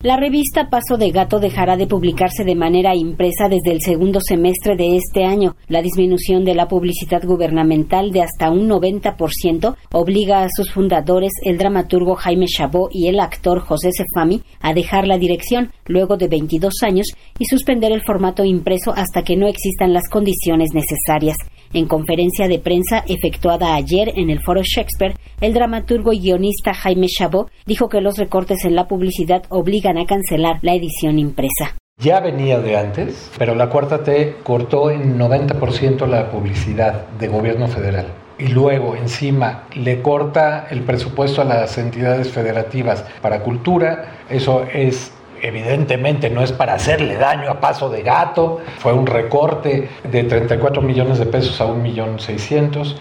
La revista Paso de Gato dejará de publicarse de manera impresa desde el segundo semestre de este año. La disminución de la publicidad gubernamental de hasta un 90% obliga a sus fundadores, el dramaturgo Jaime Chabot y el actor José Sefami, a dejar la dirección luego de 22 años y suspender el formato impreso hasta que no existan las condiciones necesarias. En conferencia de prensa efectuada ayer en el Foro Shakespeare, el dramaturgo y guionista Jaime Chabot dijo que los recortes en la publicidad obligan a cancelar la edición impresa. Ya venía de antes, pero la cuarta T cortó en 90% la publicidad de gobierno federal. Y luego encima le corta el presupuesto a las entidades federativas para cultura. Eso es evidentemente no es para hacerle daño a paso de gato, fue un recorte de 34 millones de pesos a 1 millón 600.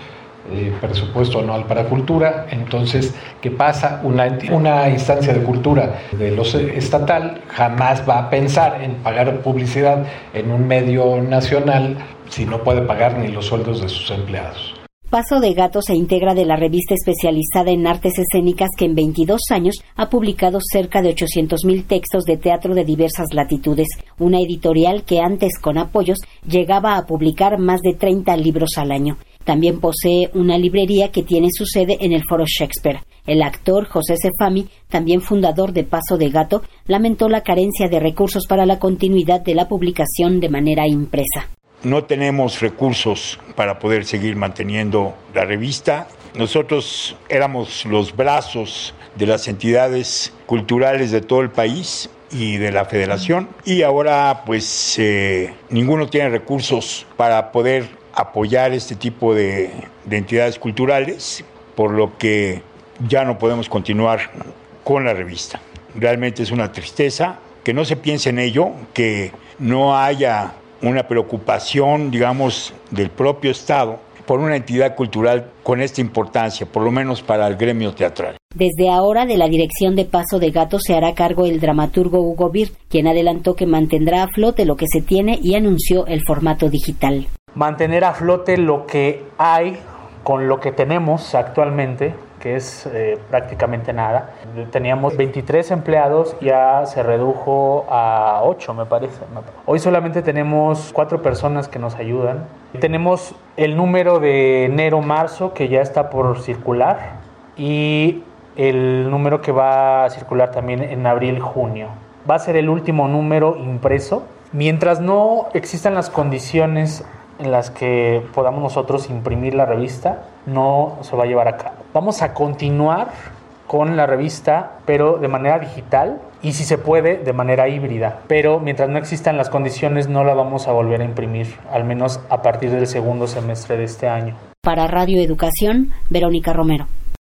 Eh, presupuesto anual para cultura, entonces, ¿qué pasa? Una, una instancia de cultura de los estatal jamás va a pensar en pagar publicidad en un medio nacional si no puede pagar ni los sueldos de sus empleados. Paso de Gato se integra de la revista especializada en artes escénicas que en 22 años ha publicado cerca de 800.000 textos de teatro de diversas latitudes, una editorial que antes con apoyos llegaba a publicar más de 30 libros al año. También posee una librería que tiene su sede en el Foro Shakespeare. El actor José Sefami, también fundador de Paso de Gato, lamentó la carencia de recursos para la continuidad de la publicación de manera impresa no tenemos recursos para poder seguir manteniendo la revista. Nosotros éramos los brazos de las entidades culturales de todo el país y de la federación y ahora pues eh, ninguno tiene recursos para poder apoyar este tipo de, de entidades culturales, por lo que ya no podemos continuar con la revista. Realmente es una tristeza que no se piense en ello, que no haya una preocupación, digamos, del propio Estado por una entidad cultural con esta importancia, por lo menos para el gremio teatral. Desde ahora, de la dirección de Paso de Gato se hará cargo el dramaturgo Hugo Bir, quien adelantó que mantendrá a flote lo que se tiene y anunció el formato digital. Mantener a flote lo que hay con lo que tenemos actualmente, que es eh, prácticamente nada. Teníamos 23 empleados, ya se redujo a 8, me parece. Hoy solamente tenemos 4 personas que nos ayudan. Tenemos el número de enero-marzo que ya está por circular y el número que va a circular también en abril-junio. Va a ser el último número impreso. Mientras no existan las condiciones en las que podamos nosotros imprimir la revista, no se va a llevar a cabo. Vamos a continuar con la revista, pero de manera digital y si se puede, de manera híbrida. Pero mientras no existan las condiciones, no la vamos a volver a imprimir, al menos a partir del segundo semestre de este año. Para Radio Educación, Verónica Romero.